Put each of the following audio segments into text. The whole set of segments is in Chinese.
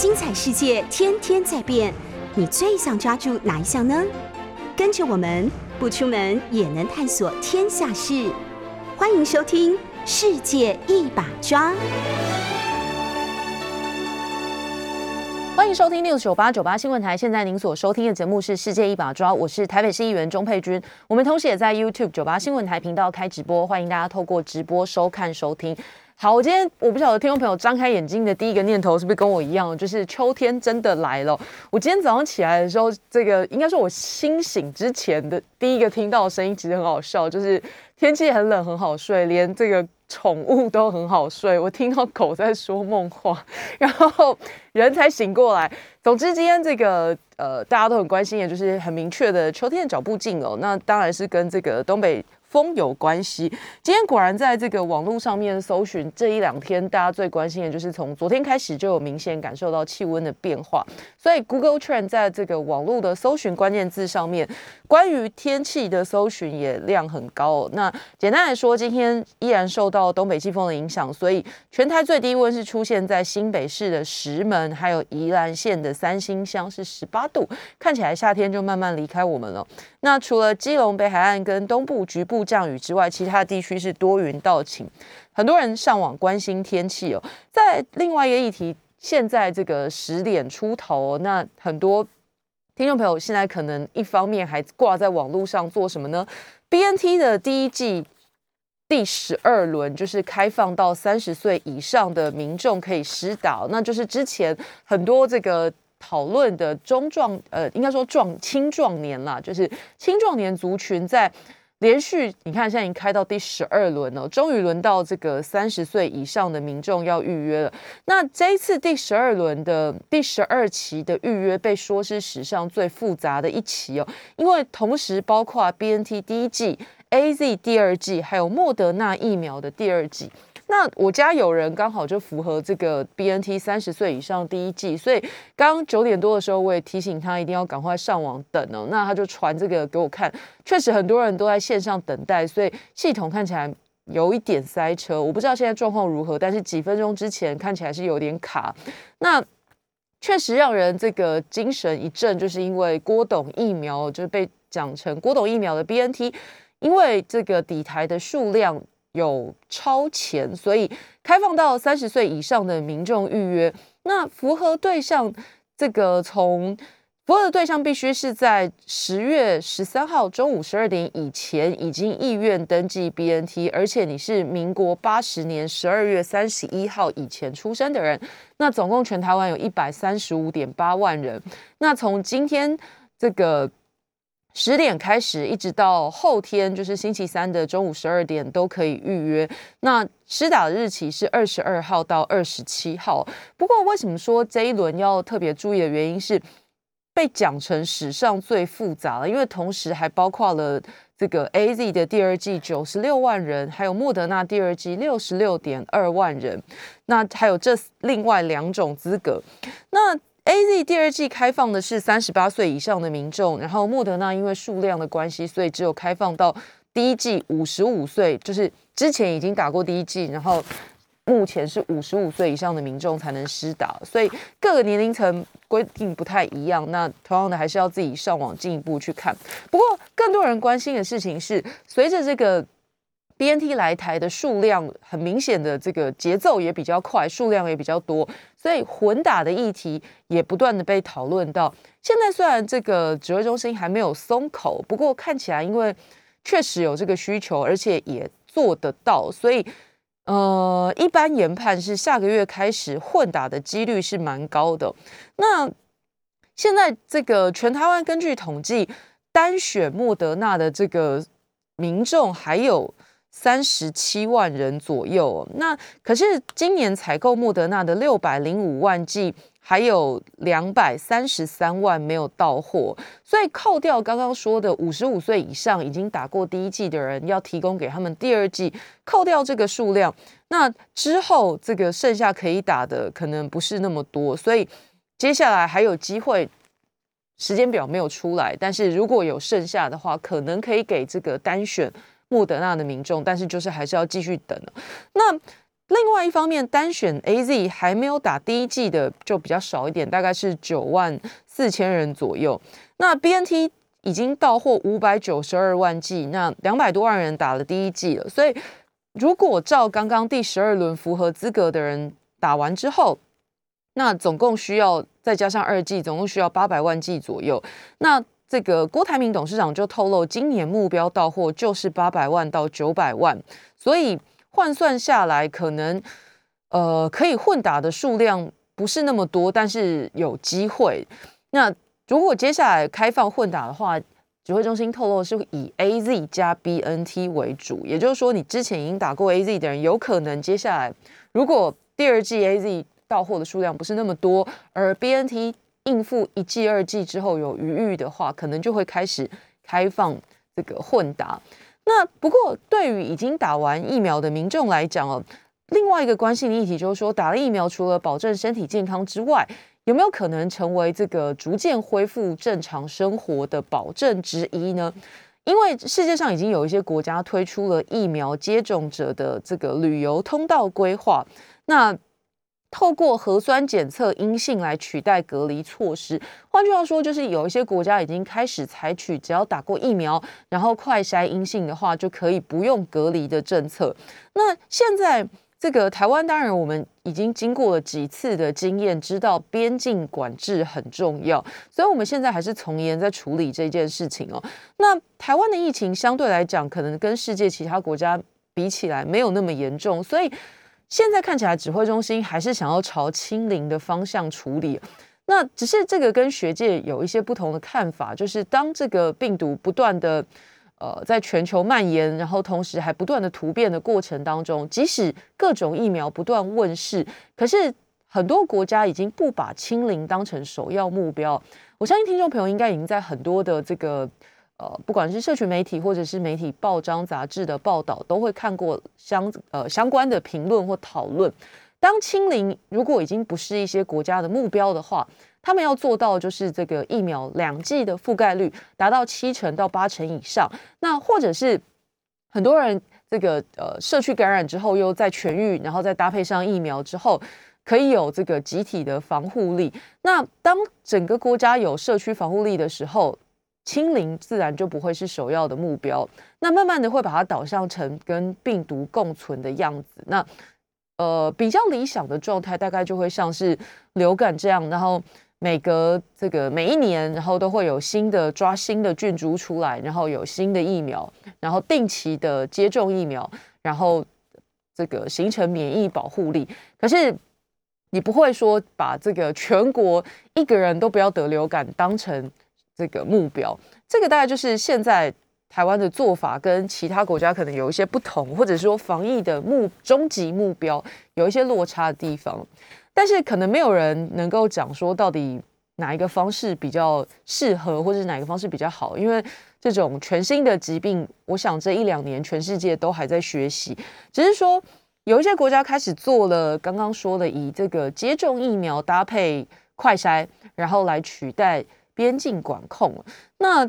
精彩世界天天在变，你最想抓住哪一项呢？跟着我们不出门也能探索天下事，欢迎收听《世界一把抓》。欢迎收听六九八九八新闻台。现在您所收听的节目是《世界一把抓》，我是台北市议员钟佩君。我们同时也在 YouTube 九八新闻台频道开直播，欢迎大家透过直播收看收听。好，我今天我不晓得听众朋友张开眼睛的第一个念头是不是跟我一样，就是秋天真的来了。我今天早上起来的时候，这个应该说我清醒之前的第一个听到的声音，其实很好笑，就是天气很冷，很好睡，连这个宠物都很好睡。我听到狗在说梦话，然后人才醒过来。总之，今天这个呃，大家都很关心，也就是很明确的秋天的脚步近了。那当然是跟这个东北。风有关系。今天果然在这个网络上面搜寻，这一两天大家最关心的就是从昨天开始就有明显感受到气温的变化，所以 Google Trend 在这个网络的搜寻关键字上面，关于天气的搜寻也量很高。那简单来说，今天依然受到东北季风的影响，所以全台最低温是出现在新北市的石门，还有宜兰县的三星乡是十八度，看起来夏天就慢慢离开我们了。那除了基隆北海岸跟东部局部降雨之外，其他的地区是多云到晴。很多人上网关心天气哦。在另外一个议题，现在这个十点出头，那很多听众朋友现在可能一方面还挂在网络上做什么呢？BNT 的第一季第十二轮就是开放到三十岁以上的民众可以施打，那就是之前很多这个。讨论的中壮，呃，应该说壮青壮年啦，就是青壮年族群在连续，你看现在已经开到第十二轮了，终于轮到这个三十岁以上的民众要预约了。那这一次第十二轮的第十二期的预约被说是史上最复杂的一期哦，因为同时包括 B N T 第一季、A Z 第二季，还有莫德纳疫苗的第二季。那我家有人刚好就符合这个 B N T 三十岁以上第一季，所以刚九点多的时候，我也提醒他一定要赶快上网等哦。那他就传这个给我看，确实很多人都在线上等待，所以系统看起来有一点塞车。我不知道现在状况如何，但是几分钟之前看起来是有点卡。那确实让人这个精神一振，就是因为郭董疫苗就是被讲成郭董疫苗的 B N T，因为这个底台的数量。有超前，所以开放到三十岁以上的民众预约。那符合对象，这个从符合的对象必须是在十月十三号中午十二点以前已经意愿登记 BNT，而且你是民国八十年十二月三十一号以前出生的人。那总共全台湾有一百三十五点八万人。那从今天这个。十点开始，一直到后天，就是星期三的中午十二点都可以预约。那施打的日期是二十二号到二十七号。不过，为什么说这一轮要特别注意的原因是被讲成史上最复杂了？因为同时还包括了这个 A Z 的第二季九十六万人，还有莫德纳第二季六十六点二万人。那还有这另外两种资格。那 A Z 第二季开放的是三十八岁以上的民众，然后莫德纳因为数量的关系，所以只有开放到第一季五十五岁，就是之前已经打过第一季，然后目前是五十五岁以上的民众才能施打，所以各个年龄层规定不太一样。那同样的还是要自己上网进一步去看。不过更多人关心的事情是，随着这个。B N T 来台的数量很明显的这个节奏也比较快，数量也比较多，所以混打的议题也不断的被讨论到。现在虽然这个指挥中心还没有松口，不过看起来因为确实有这个需求，而且也做得到，所以呃，一般研判是下个月开始混打的几率是蛮高的。那现在这个全台湾根据统计，单选莫德纳的这个民众还有。三十七万人左右，那可是今年采购莫德纳的六百零五万剂，还有两百三十三万没有到货，所以扣掉刚刚说的五十五岁以上已经打过第一剂的人，要提供给他们第二剂，扣掉这个数量，那之后这个剩下可以打的可能不是那么多，所以接下来还有机会，时间表没有出来，但是如果有剩下的话，可能可以给这个单选。莫德纳的民众，但是就是还是要继续等。那另外一方面，单选 A Z 还没有打第一剂的就比较少一点，大概是九万四千人左右。那 B N T 已经到货五百九十二万剂，那两百多万人打了第一剂了。所以，如果照刚刚第十二轮符合资格的人打完之后，那总共需要再加上二剂，总共需要八百万剂左右。那这个郭台铭董事长就透露，今年目标到货就是八百万到九百万，所以。换算下来，可能呃可以混打的数量不是那么多，但是有机会。那如果接下来开放混打的话，指挥中心透露是以 A Z 加 B N T 为主，也就是说，你之前已经打过 A Z 的人，有可能接下来如果第二季 A Z 到货的数量不是那么多，而 B N T 应付一季、二季之后有余裕的话，可能就会开始开放这个混打。那不过，对于已经打完疫苗的民众来讲哦，另外一个关心的议题就是说，打了疫苗除了保证身体健康之外，有没有可能成为这个逐渐恢复正常生活的保证之一呢？因为世界上已经有一些国家推出了疫苗接种者的这个旅游通道规划，那。透过核酸检测阴性来取代隔离措施，换句话说，就是有一些国家已经开始采取只要打过疫苗，然后快筛阴性的话，就可以不用隔离的政策。那现在这个台湾，当然我们已经经过了几次的经验，知道边境管制很重要，所以我们现在还是从严在处理这件事情哦。那台湾的疫情相对来讲，可能跟世界其他国家比起来没有那么严重，所以。现在看起来，指挥中心还是想要朝清零的方向处理。那只是这个跟学界有一些不同的看法，就是当这个病毒不断的呃在全球蔓延，然后同时还不断的突变的过程当中，即使各种疫苗不断问世，可是很多国家已经不把清零当成首要目标。我相信听众朋友应该已经在很多的这个。呃，不管是社群媒体或者是媒体报章杂志的报道，都会看过相呃相关的评论或讨论。当清零如果已经不是一些国家的目标的话，他们要做到就是这个疫苗两剂的覆盖率达到七成到八成以上。那或者是很多人这个呃社区感染之后又再痊愈，然后再搭配上疫苗之后，可以有这个集体的防护力。那当整个国家有社区防护力的时候，清零自然就不会是首要的目标，那慢慢的会把它导向成跟病毒共存的样子。那呃比较理想的状态，大概就会像是流感这样，然后每隔这个每一年，然后都会有新的抓新的菌株出来，然后有新的疫苗，然后定期的接种疫苗，然后这个形成免疫保护力。可是你不会说把这个全国一个人都不要得流感当成。这个目标，这个大概就是现在台湾的做法跟其他国家可能有一些不同，或者说防疫的目终极目标有一些落差的地方。但是可能没有人能够讲说到底哪一个方式比较适合，或者是哪个方式比较好，因为这种全新的疾病，我想这一两年全世界都还在学习。只是说有一些国家开始做了刚刚说的，以这个接种疫苗搭配快筛，然后来取代。边境管控，那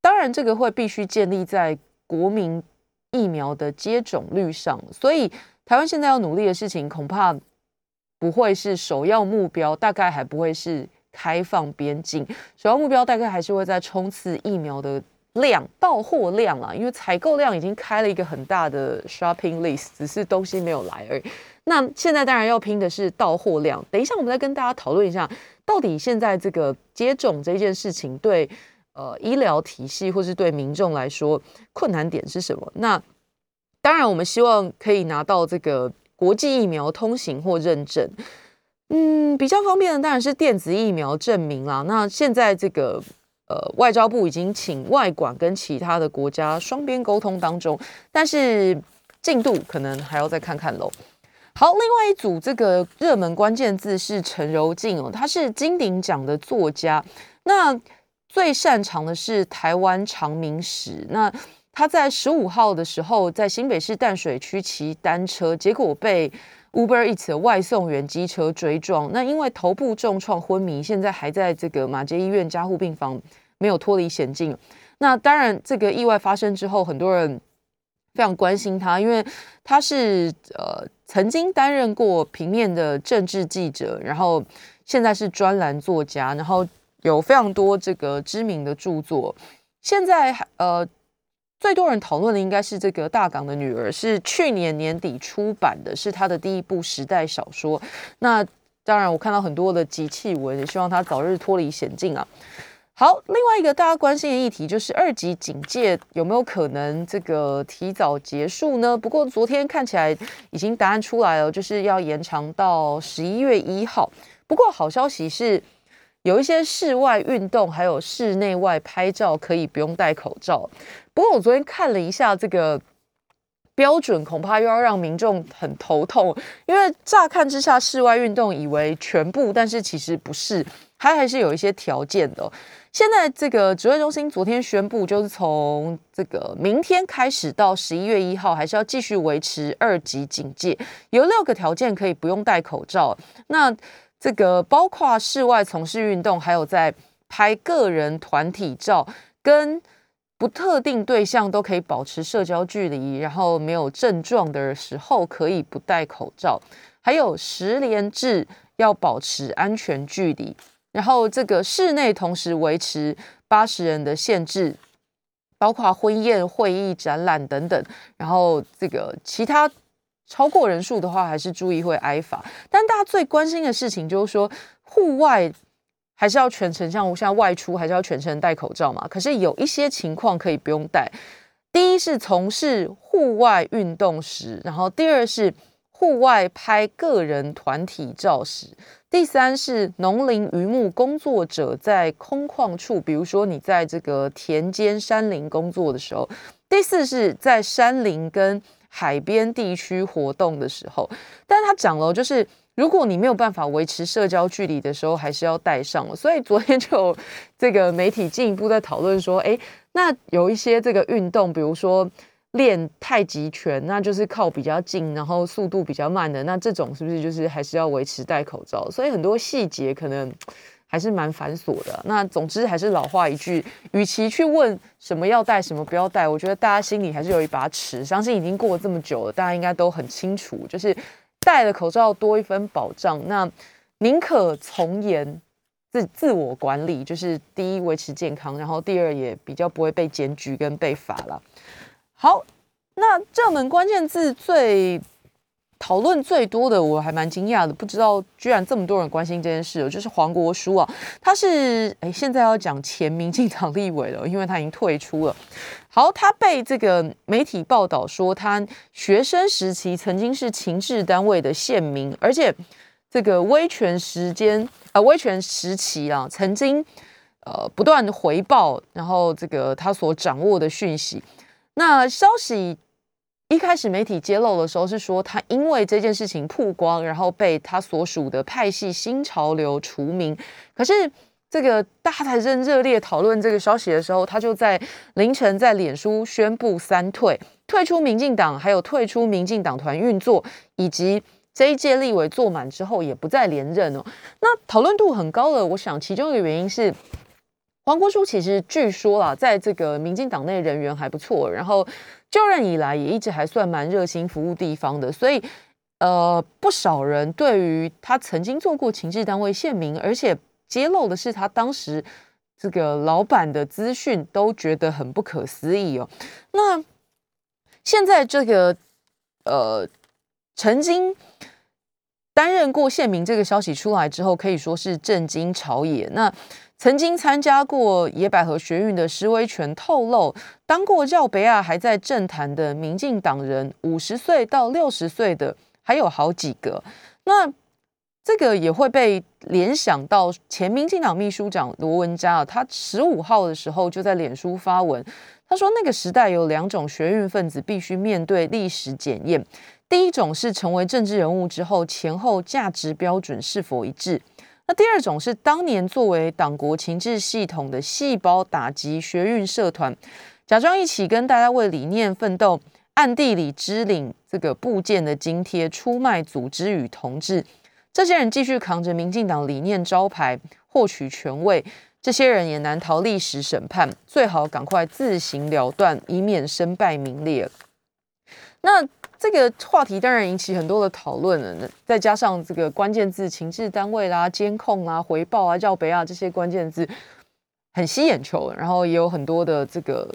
当然这个会必须建立在国民疫苗的接种率上，所以台湾现在要努力的事情，恐怕不会是首要目标，大概还不会是开放边境，首要目标大概还是会在冲刺疫苗的量到货量啊，因为采购量已经开了一个很大的 shopping list，只是东西没有来而已。那现在当然要拼的是到货量，等一下我们再跟大家讨论一下。到底现在这个接种这件事情对呃医疗体系或是对民众来说困难点是什么？那当然我们希望可以拿到这个国际疫苗通行或认证，嗯，比较方便的当然是电子疫苗证明啦。那现在这个呃外交部已经请外管跟其他的国家双边沟通当中，但是进度可能还要再看看喽。好，另外一组这个热门关键字是陈柔静哦，他是金鼎奖的作家，那最擅长的是台湾长明史。那他在十五号的时候在新北市淡水区骑单车，结果被 Uber Eats 的外送员机车追撞，那因为头部重创昏迷，现在还在这个马街医院加护病房，没有脱离险境。那当然，这个意外发生之后，很多人。非常关心他，因为他是呃曾经担任过平面的政治记者，然后现在是专栏作家，然后有非常多这个知名的著作。现在呃最多人讨论的应该是这个大港的女儿，是去年年底出版的，是他的第一部时代小说。那当然，我看到很多的集气文，也希望他早日脱离险境啊。好，另外一个大家关心的议题就是二级警戒有没有可能这个提早结束呢？不过昨天看起来已经答案出来了，就是要延长到十一月一号。不过好消息是，有一些室外运动还有室内外拍照可以不用戴口罩。不过我昨天看了一下这个标准，恐怕又要让民众很头痛，因为乍看之下室外运动以为全部，但是其实不是，它还是有一些条件的。现在这个指挥中心昨天宣布，就是从这个明天开始到十一月一号，还是要继续维持二级警戒。有六个条件可以不用戴口罩。那这个包括室外从事运动，还有在拍个人团体照，跟不特定对象都可以保持社交距离，然后没有症状的时候可以不戴口罩。还有十连制要保持安全距离。然后这个室内同时维持八十人的限制，包括婚宴、会议、展览等等。然后这个其他超过人数的话，还是注意会挨罚。但大家最关心的事情就是说，户外还是要全程像现在外出还是要全程戴口罩嘛？可是有一些情况可以不用戴。第一是从事户外运动时，然后第二是户外拍个人团体照时。第三是农林渔牧工作者在空旷处，比如说你在这个田间山林工作的时候；第四是在山林跟海边地区活动的时候。但他讲了，就是如果你没有办法维持社交距离的时候，还是要戴上。所以昨天就有这个媒体进一步在讨论说，哎，那有一些这个运动，比如说。练太极拳，那就是靠比较近，然后速度比较慢的，那这种是不是就是还是要维持戴口罩？所以很多细节可能 还是蛮繁琐的。那总之还是老话一句，与其去问什么要戴，什么不要戴，我觉得大家心里还是有一把尺。相信已经过了这么久了，大家应该都很清楚，就是戴了口罩多一分保障。那宁可从严自自我管理，就是第一维持健康，然后第二也比较不会被检举跟被罚了。好，那热门关键字最讨论最多的，我还蛮惊讶的，不知道居然这么多人关心这件事，就是黄国书啊，他是哎，现在要讲前民进党立委了，因为他已经退出了。好，他被这个媒体报道说，他学生时期曾经是情治单位的县民，而且这个威权时间啊，威权时期啊，曾经呃不断回报，然后这个他所掌握的讯息。那消息一开始媒体揭露的时候是说，他因为这件事情曝光，然后被他所属的派系新潮流除名。可是这个大家才正热烈讨论这个消息的时候，他就在凌晨在脸书宣布三退，退出民进党，还有退出民进党团运作，以及这一届立委坐满之后也不再连任哦。那讨论度很高的，我想其中一个原因是。黄国书其实据说啦，在这个民进党内人缘还不错，然后就任以来也一直还算蛮热心服务地方的，所以呃，不少人对于他曾经做过情治单位县民，而且揭露的是他当时这个老板的资讯，都觉得很不可思议哦。那现在这个呃，曾经担任过县民这个消息出来之后，可以说是震惊朝野。那曾经参加过野百合学运的施威权透露，当过教北亚还在政坛的民进党人，五十岁到六十岁的还有好几个。那这个也会被联想到前民进党秘书长罗文嘉啊，他十五号的时候就在脸书发文，他说那个时代有两种学运分子必须面对历史检验，第一种是成为政治人物之后前后价值标准是否一致。那第二种是当年作为党国情治系统的细胞打击学运社团，假装一起跟大家为理念奋斗，暗地里支领这个部件的津贴，出卖组织与同志。这些人继续扛着民进党理念招牌获取权位，这些人也难逃历史审判，最好赶快自行了断，以免身败名裂。那这个话题当然引起很多的讨论了，再加上这个关键字“情治单位”啦、监控啊、回报啊、叫北啊这些关键字很吸眼球，然后也有很多的这个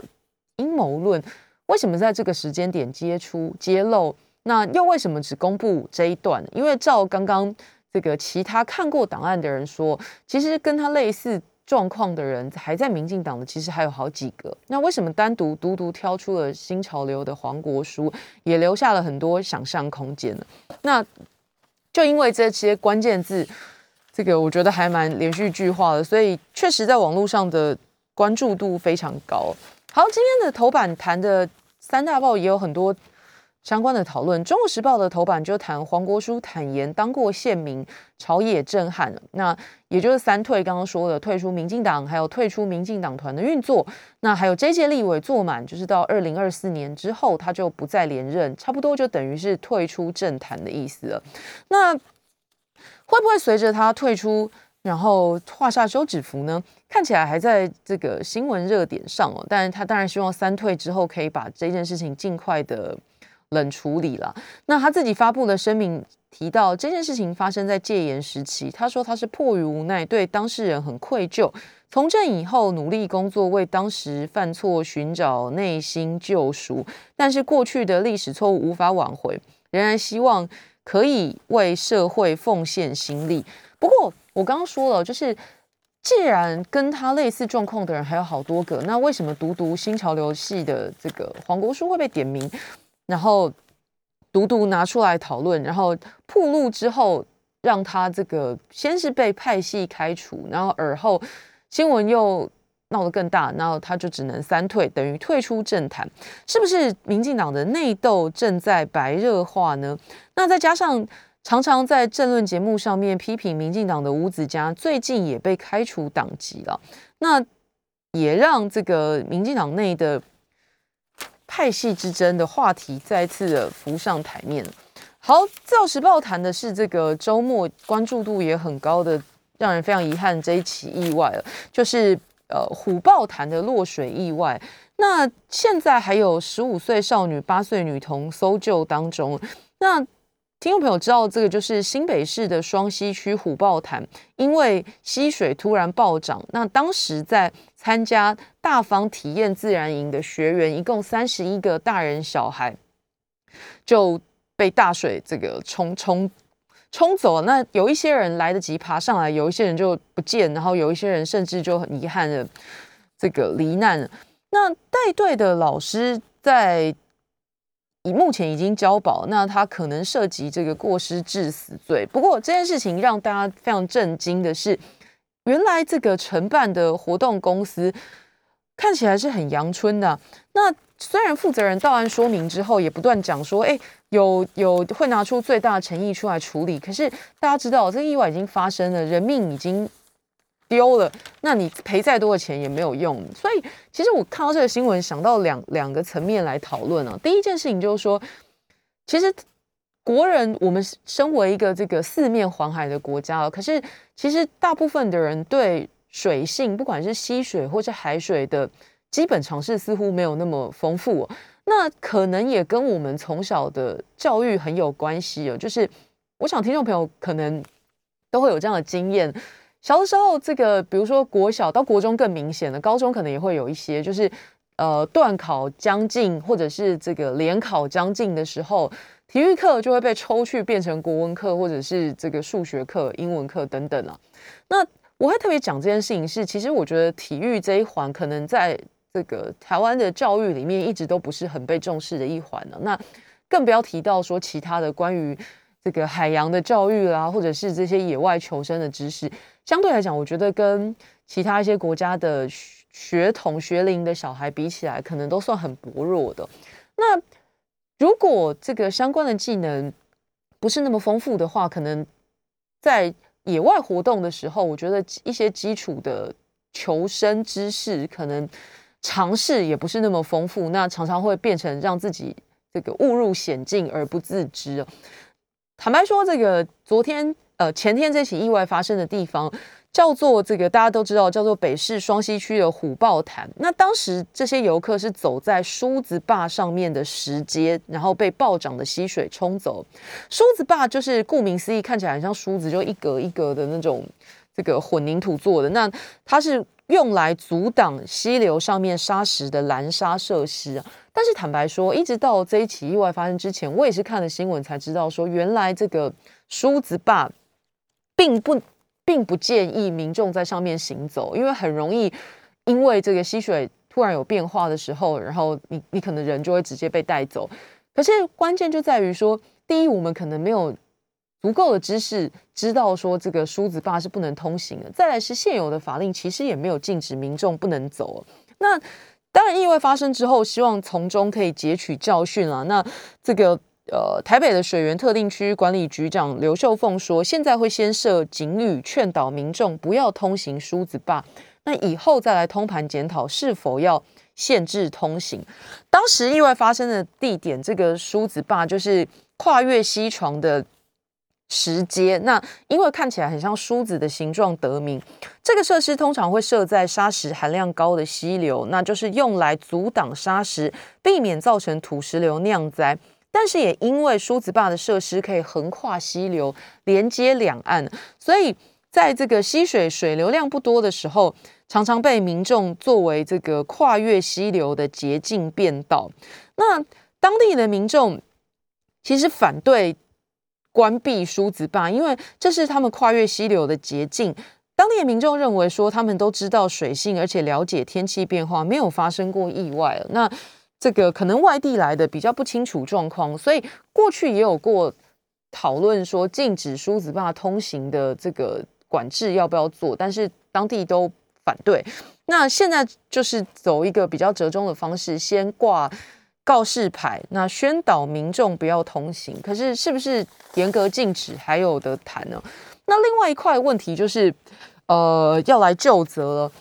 阴谋论。为什么在这个时间点揭出揭露？那又为什么只公布这一段？因为照刚刚这个其他看过档案的人说，其实跟他类似。状况的人还在民进党的，其实还有好几个。那为什么单独独独挑出了新潮流的黄国书，也留下了很多想象空间呢？那就因为这些关键字，这个我觉得还蛮连续剧化的，所以确实在网络上的关注度非常高。好，今天的头版谈的三大报也有很多。相关的讨论，《中国时报》的头版就谈黄国书坦言当过县民，朝野震撼。那也就是三退，刚刚说的退出民进党，还有退出民进党团的运作。那还有这届立委坐满，就是到二零二四年之后，他就不再连任，差不多就等于是退出政坛的意思了。那会不会随着他退出，然后画下休止符呢？看起来还在这个新闻热点上哦。但是他当然希望三退之后可以把这件事情尽快的。冷处理了。那他自己发布的声明提到，这件事情发生在戒严时期。他说他是迫于无奈，对当事人很愧疚。从政以后，努力工作，为当时犯错寻找内心救赎。但是过去的历史错误无法挽回，仍然希望可以为社会奉献心力。不过我刚刚说了，就是既然跟他类似状况的人还有好多个，那为什么独独新潮流系的这个黄国书会被点名？然后独独拿出来讨论，然后铺路之后，让他这个先是被派系开除，然后而后新闻又闹得更大，然后他就只能三退，等于退出政坛，是不是民进党的内斗正在白热化呢？那再加上常常在政论节目上面批评民进党的吴子嘉，最近也被开除党籍了，那也让这个民进党内的。派系之争的话题再次的浮上台面。好，《造时报》谈的是这个周末关注度也很高的，让人非常遗憾这一起意外了，就是呃虎豹谈的落水意外。那现在还有十五岁少女、八岁女童搜救当中。那听众朋友知道这个就是新北市的双溪区虎豹潭，因为溪水突然暴涨，那当时在参加大方体验自然营的学员，一共三十一个大人小孩，就被大水这个冲冲冲走了。那有一些人来得及爬上来，有一些人就不见，然后有一些人甚至就很遗憾的这个罹难。那带队的老师在以目前已经交保，那他可能涉及这个过失致死罪。不过这件事情让大家非常震惊的是。原来这个承办的活动公司看起来是很阳春的。那虽然负责人到案说明之后，也不断讲说，哎，有有会拿出最大诚意出来处理。可是大家知道，这个意外已经发生了，人命已经丢了，那你赔再多的钱也没有用。所以，其实我看到这个新闻，想到两两个层面来讨论啊。第一件事情就是说，其实。国人，我们身为一个这个四面环海的国家啊可是其实大部分的人对水性，不管是溪水或是海水的基本常识，似乎没有那么丰富。那可能也跟我们从小的教育很有关系哦。就是我想听众朋友可能都会有这样的经验，小的时候，这个比如说国小到国中更明显的，高中可能也会有一些，就是呃，段考将近或者是这个联考将近的时候。体育课就会被抽去变成国文课，或者是这个数学课、英文课等等啊。那我会特别讲这件事情，是其实我觉得体育这一环，可能在这个台湾的教育里面一直都不是很被重视的一环呢。那更不要提到说其他的关于这个海洋的教育啦，或者是这些野外求生的知识，相对来讲，我觉得跟其他一些国家的学童学龄的小孩比起来，可能都算很薄弱的。那如果这个相关的技能不是那么丰富的话，可能在野外活动的时候，我觉得一些基础的求生知识可能尝试也不是那么丰富，那常常会变成让自己这个误入险境而不自知。坦白说，这个昨天呃前天这起意外发生的地方，叫做这个大家都知道，叫做北市双溪区的虎豹潭。那当时这些游客是走在梳子坝上面的石阶，然后被暴涨的溪水冲走。梳子坝就是顾名思义，看起来很像梳子，就一格一格的那种这个混凝土做的。那它是用来阻挡溪流上面沙石的拦沙设施啊。但是坦白说，一直到这一起意外发生之前，我也是看了新闻才知道，说原来这个梳子坝并不。并不建议民众在上面行走，因为很容易因为这个溪水突然有变化的时候，然后你你可能人就会直接被带走。可是关键就在于说，第一，我们可能没有足够的知识知道说这个梳子坝是不能通行的；再来是现有的法令其实也没有禁止民众不能走。那当然，意外发生之后，希望从中可以汲取教训了。那这个。呃，台北的水源特定区管理局长刘秀凤说，现在会先设警语，劝导民众不要通行梳子坝，那以后再来通盘检讨是否要限制通行。当时意外发生的地点，这个梳子坝就是跨越溪床的石阶，那因为看起来很像梳子的形状得名。这个设施通常会设在沙石含量高的溪流，那就是用来阻挡沙石，避免造成土石流酿灾。但是也因为梳子坝的设施可以横跨溪流，连接两岸，所以在这个溪水水流量不多的时候，常常被民众作为这个跨越溪流的捷径变道。那当地的民众其实反对关闭梳子坝，因为这是他们跨越溪流的捷径。当地的民众认为说，他们都知道水性，而且了解天气变化，没有发生过意外。那这个可能外地来的比较不清楚状况，所以过去也有过讨论说禁止梳子坝通行的这个管制要不要做，但是当地都反对。那现在就是走一个比较折中的方式，先挂告示牌，那宣导民众不要通行。可是是不是严格禁止还有的谈呢？那另外一块问题就是，呃，要来就责了。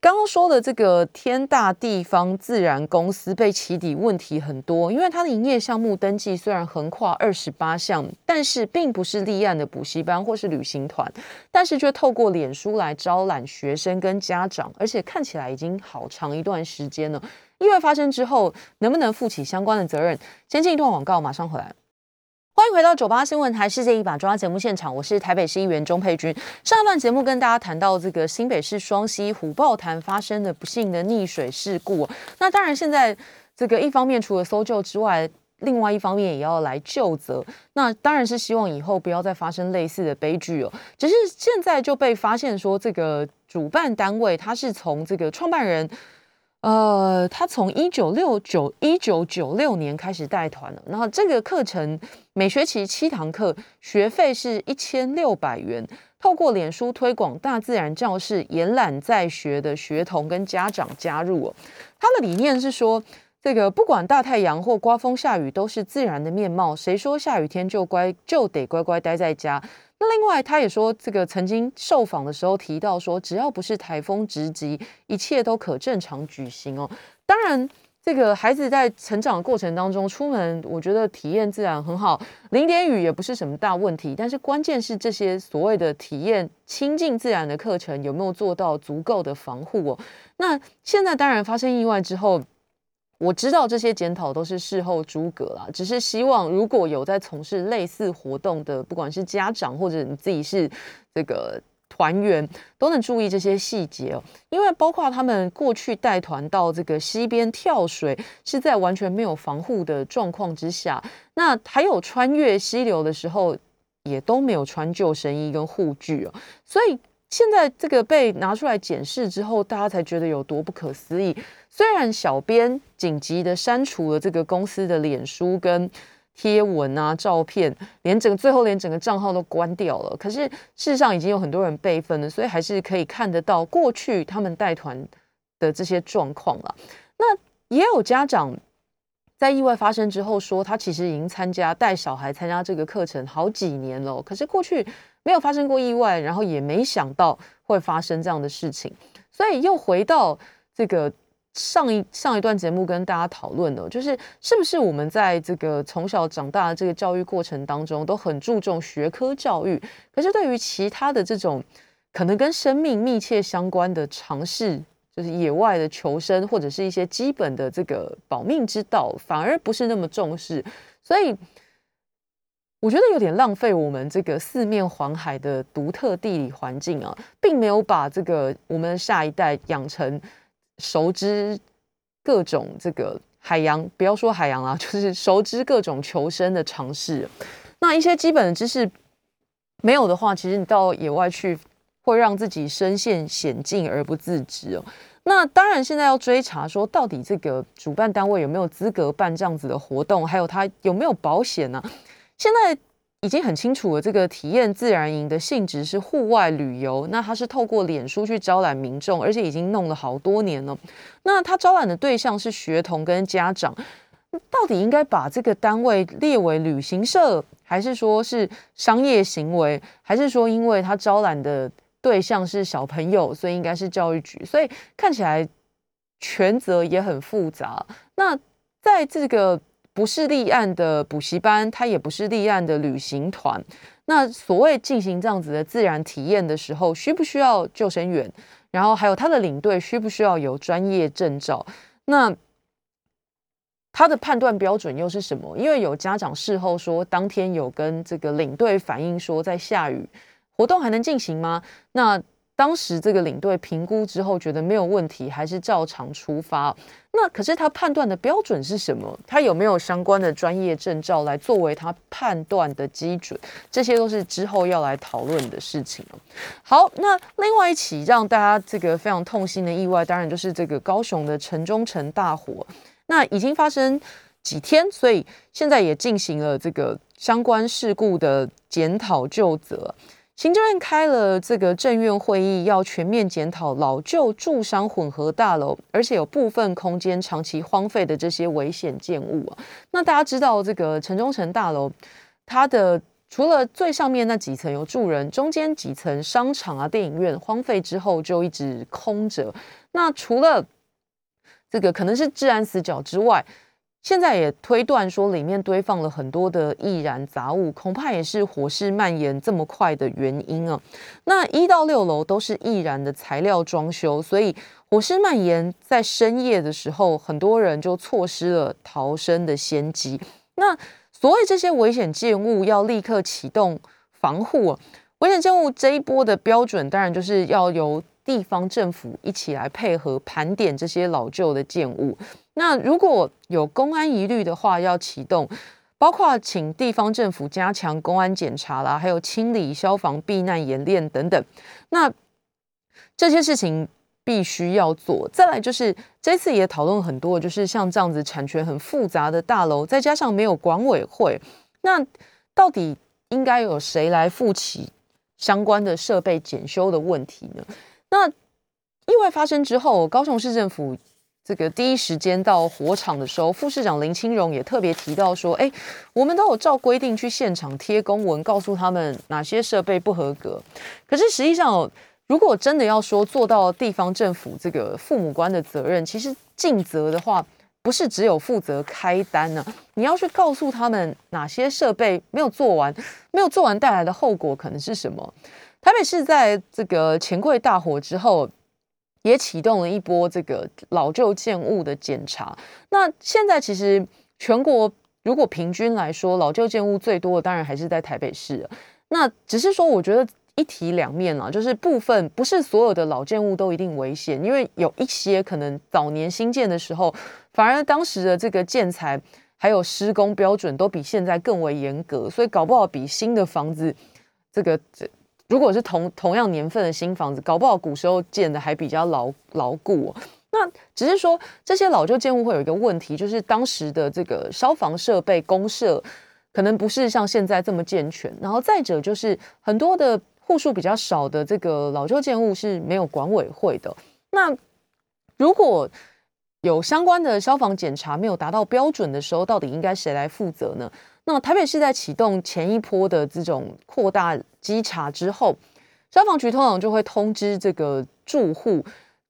刚刚说的这个天大地方自然公司被起底问题很多，因为它的营业项目登记虽然横跨二十八项，但是并不是立案的补习班或是旅行团，但是却透过脸书来招揽学生跟家长，而且看起来已经好长一段时间了。意外发生之后，能不能负起相关的责任？先进一段广告，马上回来。欢迎回到九八新闻台世界一把抓节目现场，我是台北市议员钟佩君。上一段节目跟大家谈到这个新北市双溪虎豹潭发生的不幸的溺水事故，那当然现在这个一方面除了搜救之外，另外一方面也要来救责。那当然是希望以后不要再发生类似的悲剧哦。只是现在就被发现说，这个主办单位他是从这个创办人。呃，他从一九六九一九九六年开始带团了，然后这个课程每学期七堂课，学费是一千六百元。透过脸书推广大自然教室，延揽在学的学童跟家长加入。他的理念是说，这个不管大太阳或刮风下雨，都是自然的面貌。谁说下雨天就乖就得乖乖待在家？那另外，他也说，这个曾经受访的时候提到说，只要不是台风直击，一切都可正常举行哦。当然，这个孩子在成长的过程当中出门，我觉得体验自然很好，淋点雨也不是什么大问题。但是关键是这些所谓的体验亲近自然的课程有没有做到足够的防护哦？那现在当然发生意外之后。我知道这些检讨都是事后诸葛啦，只是希望如果有在从事类似活动的，不管是家长或者你自己是这个团员，都能注意这些细节哦。因为包括他们过去带团到这个溪边跳水，是在完全没有防护的状况之下，那还有穿越溪流的时候，也都没有穿救生衣跟护具哦，所以。现在这个被拿出来检视之后，大家才觉得有多不可思议。虽然小编紧急的删除了这个公司的脸书跟贴文啊、照片，连整个最后连整个账号都关掉了。可是事实上已经有很多人备份了，所以还是可以看得到过去他们带团的这些状况了。那也有家长在意外发生之后说，他其实已经参加带小孩参加这个课程好几年了，可是过去。没有发生过意外，然后也没想到会发生这样的事情，所以又回到这个上一上一段节目跟大家讨论的，就是是不是我们在这个从小长大的这个教育过程当中，都很注重学科教育，可是对于其他的这种可能跟生命密切相关的尝试，就是野外的求生或者是一些基本的这个保命之道，反而不是那么重视，所以我觉得有点浪费我们这个四面环海的独特地理环境啊，并没有把这个我们下一代养成熟知各种这个海洋，不要说海洋啊，就是熟知各种求生的尝试。那一些基本的知识没有的话，其实你到野外去会让自己身陷险境而不自知哦。那当然，现在要追查说到底这个主办单位有没有资格办这样子的活动，还有他有没有保险呢？现在已经很清楚了，这个体验自然营的性质是户外旅游，那他是透过脸书去招揽民众，而且已经弄了好多年了。那他招揽的对象是学童跟家长，到底应该把这个单位列为旅行社？还是说是商业行为，还是说因为他招揽的对象是小朋友，所以应该是教育局，所以看起来权责也很复杂。那在这个不是立案的补习班，它也不是立案的旅行团，那所谓进行这样子的自然体验的时候，需不需要救生员？然后还有他的领队需不需要有专业证照？那？他的判断标准又是什么？因为有家长事后说，当天有跟这个领队反映说，在下雨，活动还能进行吗？那当时这个领队评估之后，觉得没有问题，还是照常出发。那可是他判断的标准是什么？他有没有相关的专业证照来作为他判断的基准？这些都是之后要来讨论的事情好，那另外一起让大家这个非常痛心的意外，当然就是这个高雄的城中城大火。那已经发生几天，所以现在也进行了这个相关事故的检讨就责。行政院开了这个政院会议，要全面检讨老旧住商混合大楼，而且有部分空间长期荒废的这些危险建物啊。那大家知道，这个城中城大楼，它的除了最上面那几层有住人，中间几层商场啊、电影院荒废之后就一直空着。那除了这个可能是治安死角之外，现在也推断说里面堆放了很多的易燃杂物，恐怕也是火势蔓延这么快的原因啊。那一到六楼都是易燃的材料装修，所以火势蔓延在深夜的时候，很多人就错失了逃生的先机。那所谓这些危险建物要立刻启动防护，危险建物这一波的标准，当然就是要由。地方政府一起来配合盘点这些老旧的建物。那如果有公安疑虑的话，要启动，包括请地方政府加强公安检查啦，还有清理、消防、避难演练等等。那这些事情必须要做。再来就是这次也讨论很多，就是像这样子产权很复杂的大楼，再加上没有管委会，那到底应该有谁来负起相关的设备检修的问题呢？那意外发生之后，高雄市政府这个第一时间到火场的时候，副市长林清荣也特别提到说：“哎，我们都有照规定去现场贴公文，告诉他们哪些设备不合格。可是实际上，如果真的要说做到地方政府这个父母官的责任，其实尽责的话，不是只有负责开单呢，你要去告诉他们哪些设备没有做完，没有做完带来的后果可能是什么。”台北市在这个钱柜大火之后，也启动了一波这个老旧建物的检查。那现在其实全国如果平均来说，老旧建物最多的当然还是在台北市。那只是说，我觉得一体两面啊，就是部分不是所有的老建物都一定危险，因为有一些可能早年新建的时候，反而当时的这个建材还有施工标准都比现在更为严格，所以搞不好比新的房子这个这。如果是同同样年份的新房子，搞不好古时候建的还比较牢牢固。那只是说这些老旧建物会有一个问题，就是当时的这个消防设备公社可能不是像现在这么健全。然后再者就是很多的户数比较少的这个老旧建物是没有管委会的。那如果有相关的消防检查没有达到标准的时候，到底应该谁来负责呢？那台北市在启动前一波的这种扩大稽查之后，消防局通常就会通知这个住户，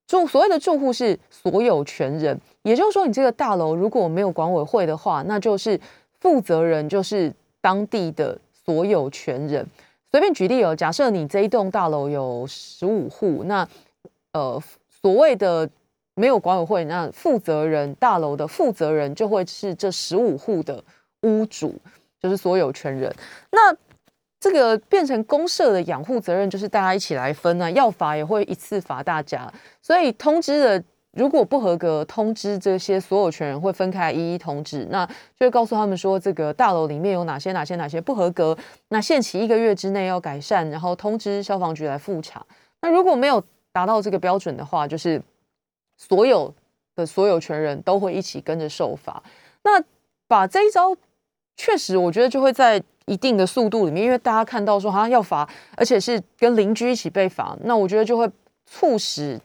住所谓的住户是所有权人，也就是说，你这个大楼如果没有管委会的话，那就是负责人就是当地的所有权人。随便举例哦，假设你这一栋大楼有十五户，那呃所谓的没有管委会，那负责人大楼的负责人就会是这十五户的屋主，就是所有权人。那这个变成公社的养护责任，就是大家一起来分啊，要罚也会一次罚大家，所以通知的。如果不合格，通知这些所有权人会分开一一通知，那就会告诉他们说，这个大楼里面有哪些哪些哪些不合格，那限期一个月之内要改善，然后通知消防局来复查。那如果没有达到这个标准的话，就是所有的所有权人都会一起跟着受罚。那把这一招，确实我觉得就会在一定的速度里面，因为大家看到说哈要罚，而且是跟邻居一起被罚，那我觉得就会促使。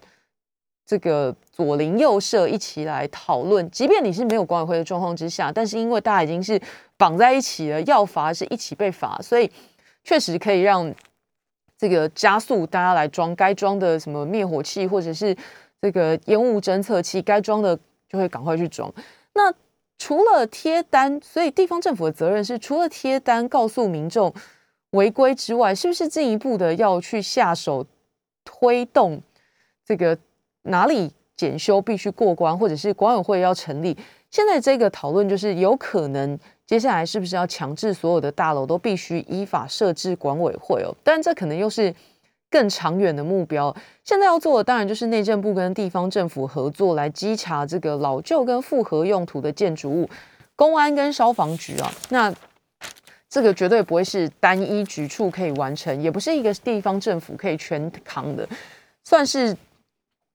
这个左邻右舍一起来讨论，即便你是没有管委会的状况之下，但是因为大家已经是绑在一起了，要罚是一起被罚，所以确实可以让这个加速大家来装该装的什么灭火器或者是这个烟雾侦测器，该装的就会赶快去装。那除了贴单，所以地方政府的责任是除了贴单告诉民众违规之外，是不是进一步的要去下手推动这个？哪里检修必须过关，或者是管委会要成立？现在这个讨论就是有可能接下来是不是要强制所有的大楼都必须依法设置管委会哦？但这可能又是更长远的目标。现在要做的当然就是内政部跟地方政府合作来稽查这个老旧跟复合用途的建筑物，公安跟消防局啊，那这个绝对不会是单一局处可以完成，也不是一个地方政府可以全扛的，算是。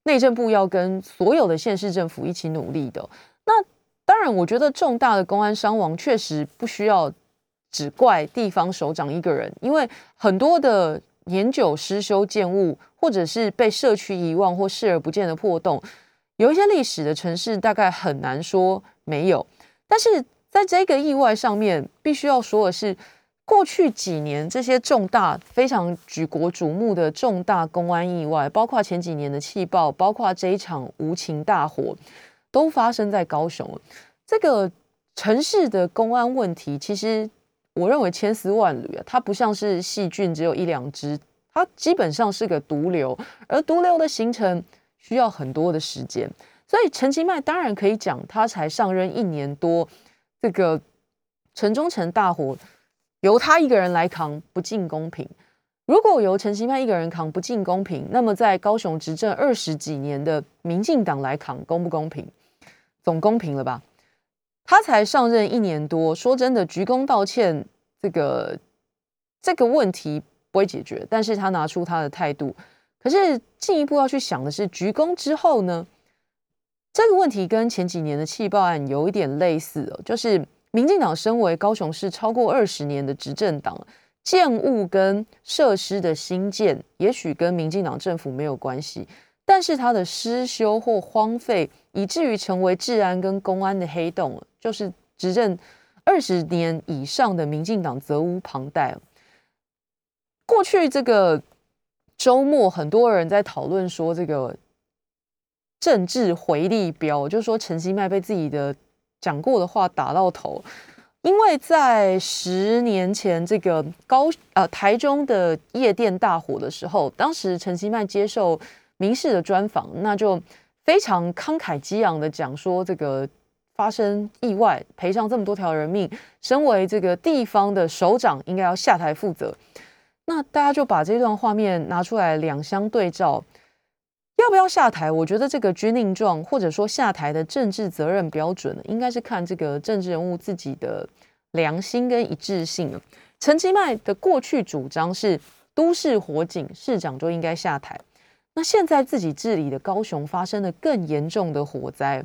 内政部要跟所有的县市政府一起努力的。那当然，我觉得重大的公安伤亡确实不需要只怪地方首长一个人，因为很多的年久失修建物，或者是被社区遗忘或视而不见的破洞，有一些历史的城市大概很难说没有。但是在这个意外上面，必须要说的是。过去几年，这些重大、非常举国瞩目的重大公安意外，包括前几年的气爆，包括这一场无情大火，都发生在高雄。这个城市的公安问题，其实我认为千丝万缕啊，它不像是细菌，只有一两只，它基本上是个毒瘤，而毒瘤的形成需要很多的时间。所以陈其迈当然可以讲，他才上任一年多，这个城中城大火。由他一个人来扛不尽公平。如果由陈其迈一个人扛不尽公平，那么在高雄执政二十几年的民进党来扛公不公平？总公平了吧？他才上任一年多，说真的，鞠躬道歉这个这个问题不会解决，但是他拿出他的态度。可是进一步要去想的是，鞠躬之后呢？这个问题跟前几年的气爆案有一点类似哦，就是。民进党身为高雄市超过二十年的执政党，建物跟设施的新建，也许跟民进党政府没有关系，但是它的失修或荒废，以至于成为治安跟公安的黑洞，就是执政二十年以上的民进党责无旁贷。过去这个周末，很多人在讨论说，这个政治回力标，就是说陈其迈被自己的。讲过的话打到头，因为在十年前这个高呃台中的夜店大火的时候，当时陈其迈接受《民事》的专访，那就非常慷慨激昂的讲说，这个发生意外赔上这么多条人命，身为这个地方的首长应该要下台负责。那大家就把这段画面拿出来两相对照。要不要下台？我觉得这个军令状或者说下台的政治责任标准，应该是看这个政治人物自己的良心跟一致性。陈其迈的过去主张是都市火警，市长就应该下台。那现在自己治理的高雄发生了更严重的火灾，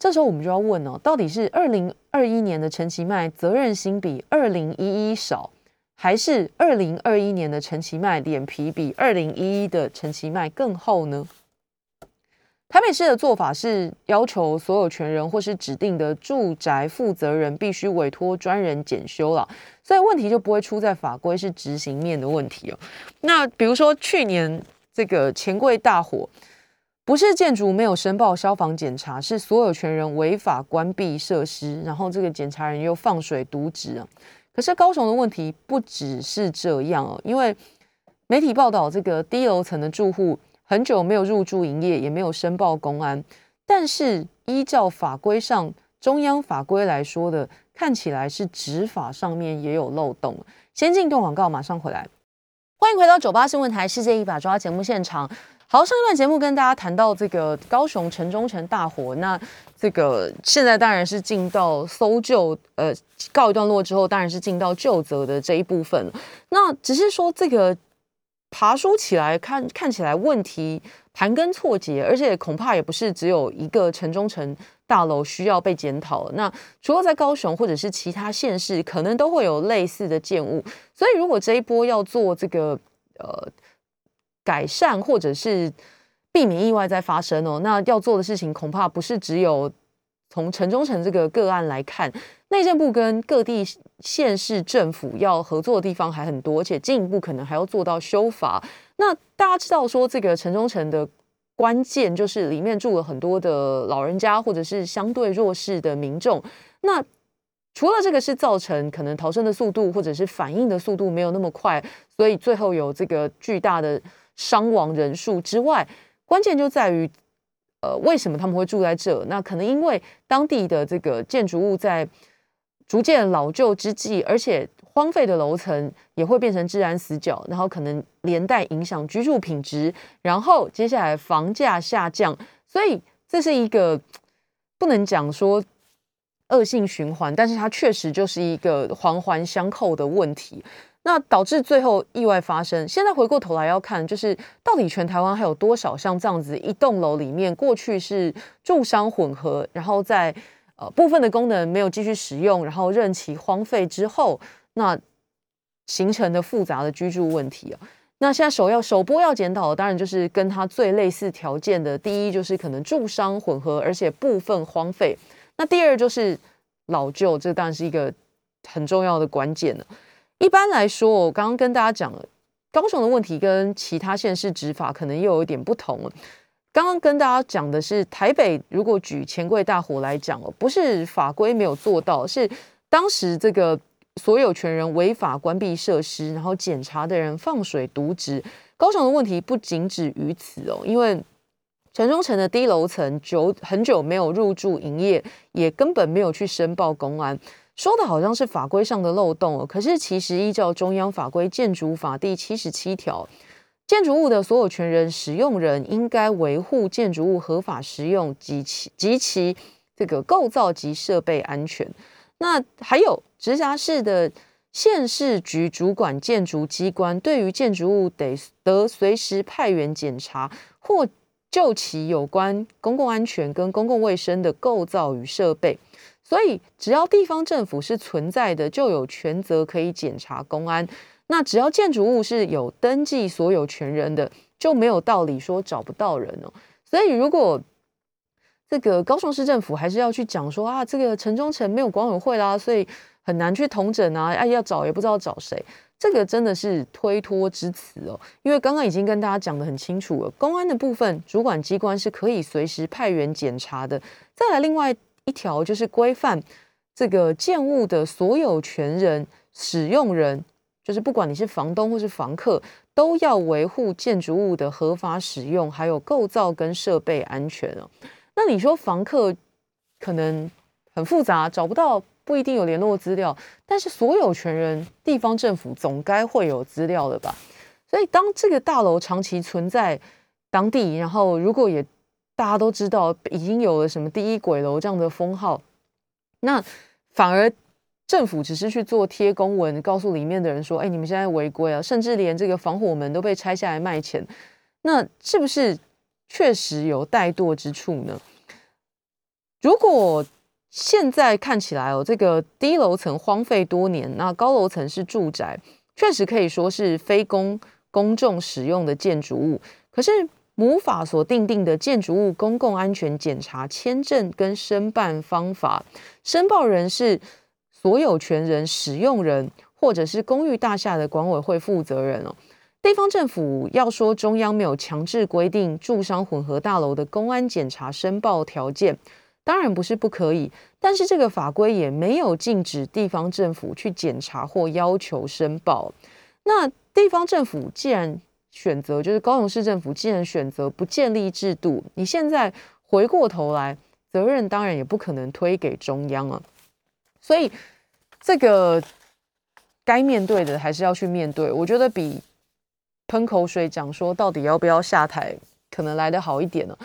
这时候我们就要问哦，到底是二零二一年的陈其迈责任心比二零一一少？还是二零二一年的陈其迈脸皮比二零一一的陈其迈更厚呢？台北市的做法是要求所有权人或是指定的住宅负责人必须委托专人检修了，所以问题就不会出在法规是执行面的问题哦。那比如说去年这个钱柜大火，不是建筑没有申报消防检查，是所有权人违法关闭设施，然后这个检查人又放水渎职啊。可是高雄的问题不只是这样哦，因为媒体报道，这个低楼层的住户很久没有入住营业，也没有申报公安，但是依照法规上中央法规来说的，看起来是执法上面也有漏洞。先进段广告，马上回来。欢迎回到九八新闻台《世界一把抓》节目现场。好，上一段节目跟大家谈到这个高雄城中城大火，那这个现在当然是进到搜救，呃，告一段落之后，当然是进到救责的这一部分。那只是说这个爬梳起来看看起来问题盘根错节，而且恐怕也不是只有一个城中城大楼需要被检讨。那除了在高雄或者是其他县市，可能都会有类似的建物。所以如果这一波要做这个，呃。改善或者是避免意外再发生哦，那要做的事情恐怕不是只有从城中城这个个案来看，内政部跟各地县市政府要合作的地方还很多，而且进一步可能还要做到修法。那大家知道说，这个城中城的关键就是里面住了很多的老人家或者是相对弱势的民众。那除了这个是造成可能逃生的速度或者是反应的速度没有那么快，所以最后有这个巨大的。伤亡人数之外，关键就在于，呃，为什么他们会住在这？那可能因为当地的这个建筑物在逐渐老旧之际，而且荒废的楼层也会变成治安死角，然后可能连带影响居住品质，然后接下来房价下降，所以这是一个不能讲说恶性循环，但是它确实就是一个环环相扣的问题。那导致最后意外发生。现在回过头来要看，就是到底全台湾还有多少像这样子一栋楼里面，过去是住商混合，然后在呃部分的功能没有继续使用，然后任其荒废之后，那形成的复杂的居住问题啊。那现在首要首波要检讨的，当然就是跟它最类似条件的，第一就是可能住商混合，而且部分荒废。那第二就是老旧，这当然是一个很重要的关键了。一般来说，我刚刚跟大家讲了，高雄的问题跟其他县市执法可能又有一点不同了。刚刚跟大家讲的是台北，如果举钱柜大火来讲哦，不是法规没有做到，是当时这个所有权人违法关闭设施，然后检查的人放水渎职。高雄的问题不仅止于此哦，因为城中城的低楼层久很久没有入住营业，也根本没有去申报公安。说的好像是法规上的漏洞哦，可是其实依照中央法规《建筑法》第七十七条，建筑物的所有权人、使用人应该维护建筑物合法使用及其及其这个构造及设备安全。那还有直辖市的县市局主管建筑机关，对于建筑物得得随时派员检查或就其有关公共安全跟公共卫生的构造与设备。所以，只要地方政府是存在的，就有权责可以检查公安。那只要建筑物是有登记所有权人的，就没有道理说找不到人哦。所以，如果这个高雄市政府还是要去讲说啊，这个城中城没有管委会啦，所以很难去统整啊，哎，要找也不知道找谁，这个真的是推脱之词哦。因为刚刚已经跟大家讲的很清楚了，公安的部分主管机关是可以随时派员检查的。再来，另外。一条就是规范这个建物的所有权人、使用人，就是不管你是房东或是房客，都要维护建筑物的合法使用，还有构造跟设备安全哦。那你说房客可能很复杂，找不到，不一定有联络资料，但是所有权人，地方政府总该会有资料的吧？所以当这个大楼长期存在当地，然后如果也大家都知道已经有了什么第一鬼楼这样的封号，那反而政府只是去做贴公文，告诉里面的人说：“哎，你们现在违规啊！”甚至连这个防火门都被拆下来卖钱，那是不是确实有怠惰之处呢？如果现在看起来哦，这个低楼层荒废多年，那高楼层是住宅，确实可以说是非公公众使用的建筑物，可是。母法所定定的建筑物公共安全检查签证跟申办方法，申报人是所有权人、使用人，或者是公寓大厦的管委会负责人哦。地方政府要说中央没有强制规定住商混合大楼的公安检查申报条件，当然不是不可以，但是这个法规也没有禁止地方政府去检查或要求申报。那地方政府既然选择，就是高雄市政府既然选择不建立制度，你现在回过头来，责任当然也不可能推给中央啊。所以这个该面对的还是要去面对。我觉得比喷口水讲说到底要不要下台，可能来得好一点呢。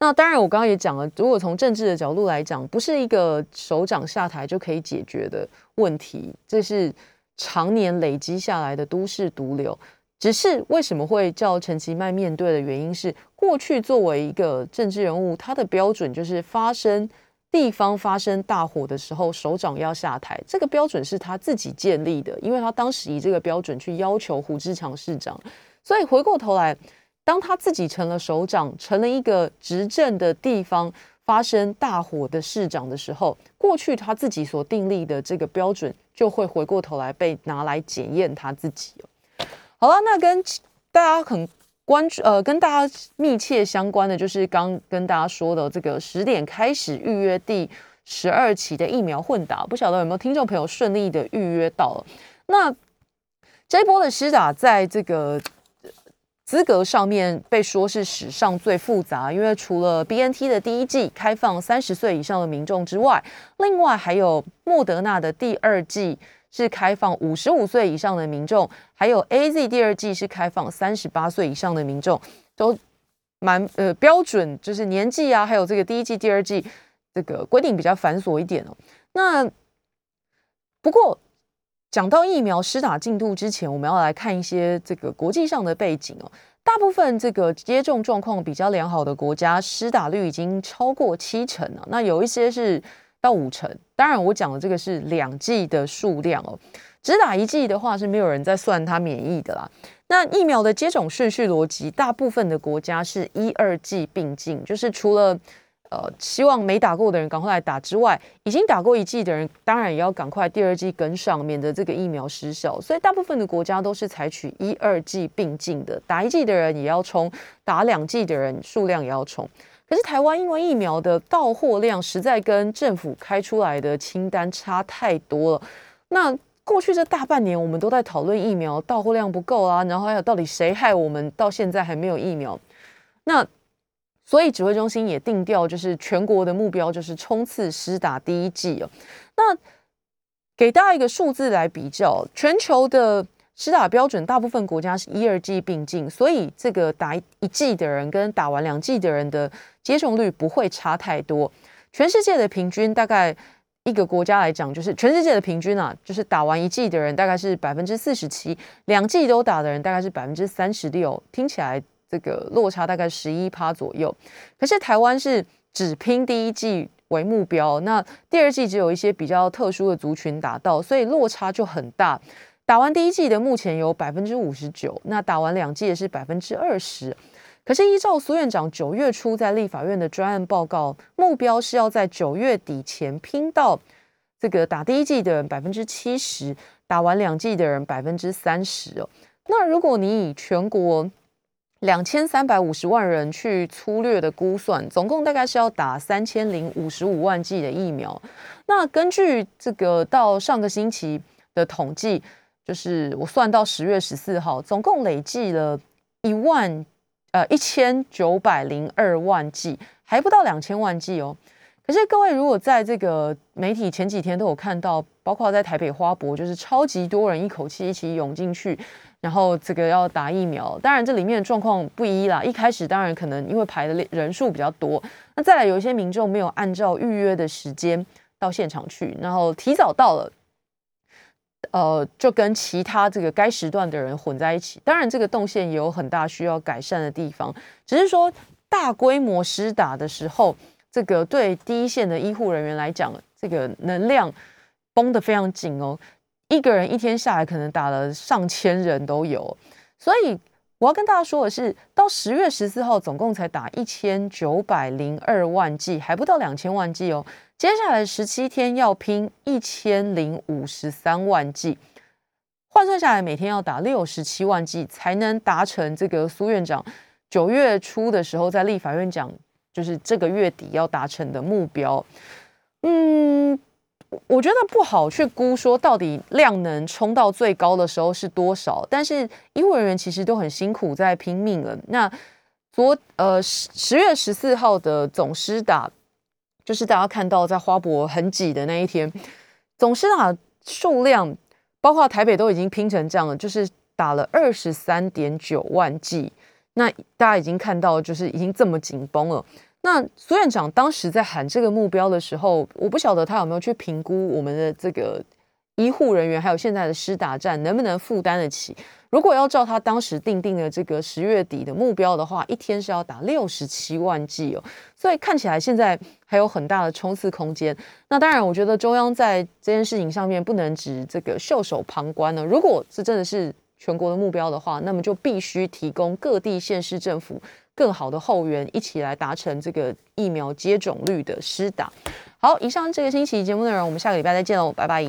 那当然，我刚刚也讲了，如果从政治的角度来讲，不是一个首长下台就可以解决的问题，这是常年累积下来的都市毒瘤。只是为什么会叫陈其迈面对的原因是，过去作为一个政治人物，他的标准就是发生地方发生大火的时候，首长要下台。这个标准是他自己建立的，因为他当时以这个标准去要求胡志强市长。所以回过头来，当他自己成了首长，成了一个执政的地方发生大火的市长的时候，过去他自己所订立的这个标准，就会回过头来被拿来检验他自己好了，那跟大家很关注，呃，跟大家密切相关的就是刚跟大家说的这个十点开始预约第十二期的疫苗混打，不晓得有没有听众朋友顺利的预约到了？那这一波的施打在这个资格上面被说是史上最复杂，因为除了 B N T 的第一季开放三十岁以上的民众之外，另外还有莫德纳的第二季。是开放五十五岁以上的民众，还有 A Z 第二季是开放三十八岁以上的民众，都蛮呃标准，就是年纪啊，还有这个第一季、第二季这个规定比较繁琐一点哦。那不过讲到疫苗施打进度之前，我们要来看一些这个国际上的背景哦。大部分这个接种状况比较良好的国家，施打率已经超过七成了。那有一些是。到五成，当然我讲的这个是两剂的数量哦，只打一剂的话是没有人在算它免疫的啦。那疫苗的接种顺序逻辑，大部分的国家是一二剂并进，就是除了呃希望没打过的人赶快来打之外，已经打过一剂的人当然也要赶快第二剂跟上，免得这个疫苗失效。所以大部分的国家都是采取一二剂并进的，打一剂的人也要冲，打两剂的人数量也要冲。可是台湾因为疫苗的到货量实在跟政府开出来的清单差太多了。那过去这大半年，我们都在讨论疫苗到货量不够啊，然后还有到底谁害我们到现在还没有疫苗？那所以指挥中心也定调，就是全国的目标就是冲刺施打第一剂哦。那给大家一个数字来比较，全球的。施打标准，大部分国家是一二剂并进，所以这个打一剂的人跟打完两剂的人的接种率不会差太多。全世界的平均大概一个国家来讲，就是全世界的平均啊，就是打完一剂的人大概是百分之四十七，两剂都打的人大概是百分之三十六，听起来这个落差大概十一趴左右。可是台湾是只拼第一剂为目标，那第二剂只有一些比较特殊的族群达到，所以落差就很大。打完第一季的目前有百分之五十九，那打完两季的是百分之二十。可是依照苏院长九月初在立法院的专案报告，目标是要在九月底前拼到这个打第一季的人百分之七十，打完两季的人百分之三十哦。那如果你以全国两千三百五十万人去粗略的估算，总共大概是要打三千零五十五万剂的疫苗。那根据这个到上个星期的统计。就是我算到十月十四号，总共累计了一万呃一千九百零二万剂，还不到两千万剂哦。可是各位如果在这个媒体前几天都有看到，包括在台北花博，就是超级多人一口气一起涌进去，然后这个要打疫苗。当然这里面的状况不一啦，一开始当然可能因为排的人数比较多，那再来有一些民众没有按照预约的时间到现场去，然后提早到了。呃，就跟其他这个该时段的人混在一起。当然，这个动线也有很大需要改善的地方。只是说，大规模施打的时候，这个对第一线的医护人员来讲，这个能量绷得非常紧哦。一个人一天下来，可能打了上千人都有。所以，我要跟大家说的是，到十月十四号，总共才打一千九百零二万剂，还不到两千万剂哦。接下来十七天要拼一千零五十三万剂，换算下来每天要打六十七万剂，才能达成这个苏院长九月初的时候在立法院讲，就是这个月底要达成的目标。嗯，我觉得不好去估说到底量能冲到最高的时候是多少，但是医护人员其实都很辛苦在拼命了。那昨呃十十月十四号的总师打，就是大家看到在花博很挤的那一天，总师打数量包括台北都已经拼成这样了，就是打了二十三点九万剂。那大家已经看到，就是已经这么紧绷了。那苏院长当时在喊这个目标的时候，我不晓得他有没有去评估我们的这个医护人员，还有现在的施打站能不能负担得起。如果要照他当时定定的这个十月底的目标的话，一天是要打六十七万剂哦，所以看起来现在还有很大的冲刺空间。那当然，我觉得中央在这件事情上面不能只这个袖手旁观呢。如果这真的是全国的目标的话，那么就必须提供各地县市政府。更好的后援，一起来达成这个疫苗接种率的施打。好，以上这个星期节目内容，我们下个礼拜再见喽，拜拜。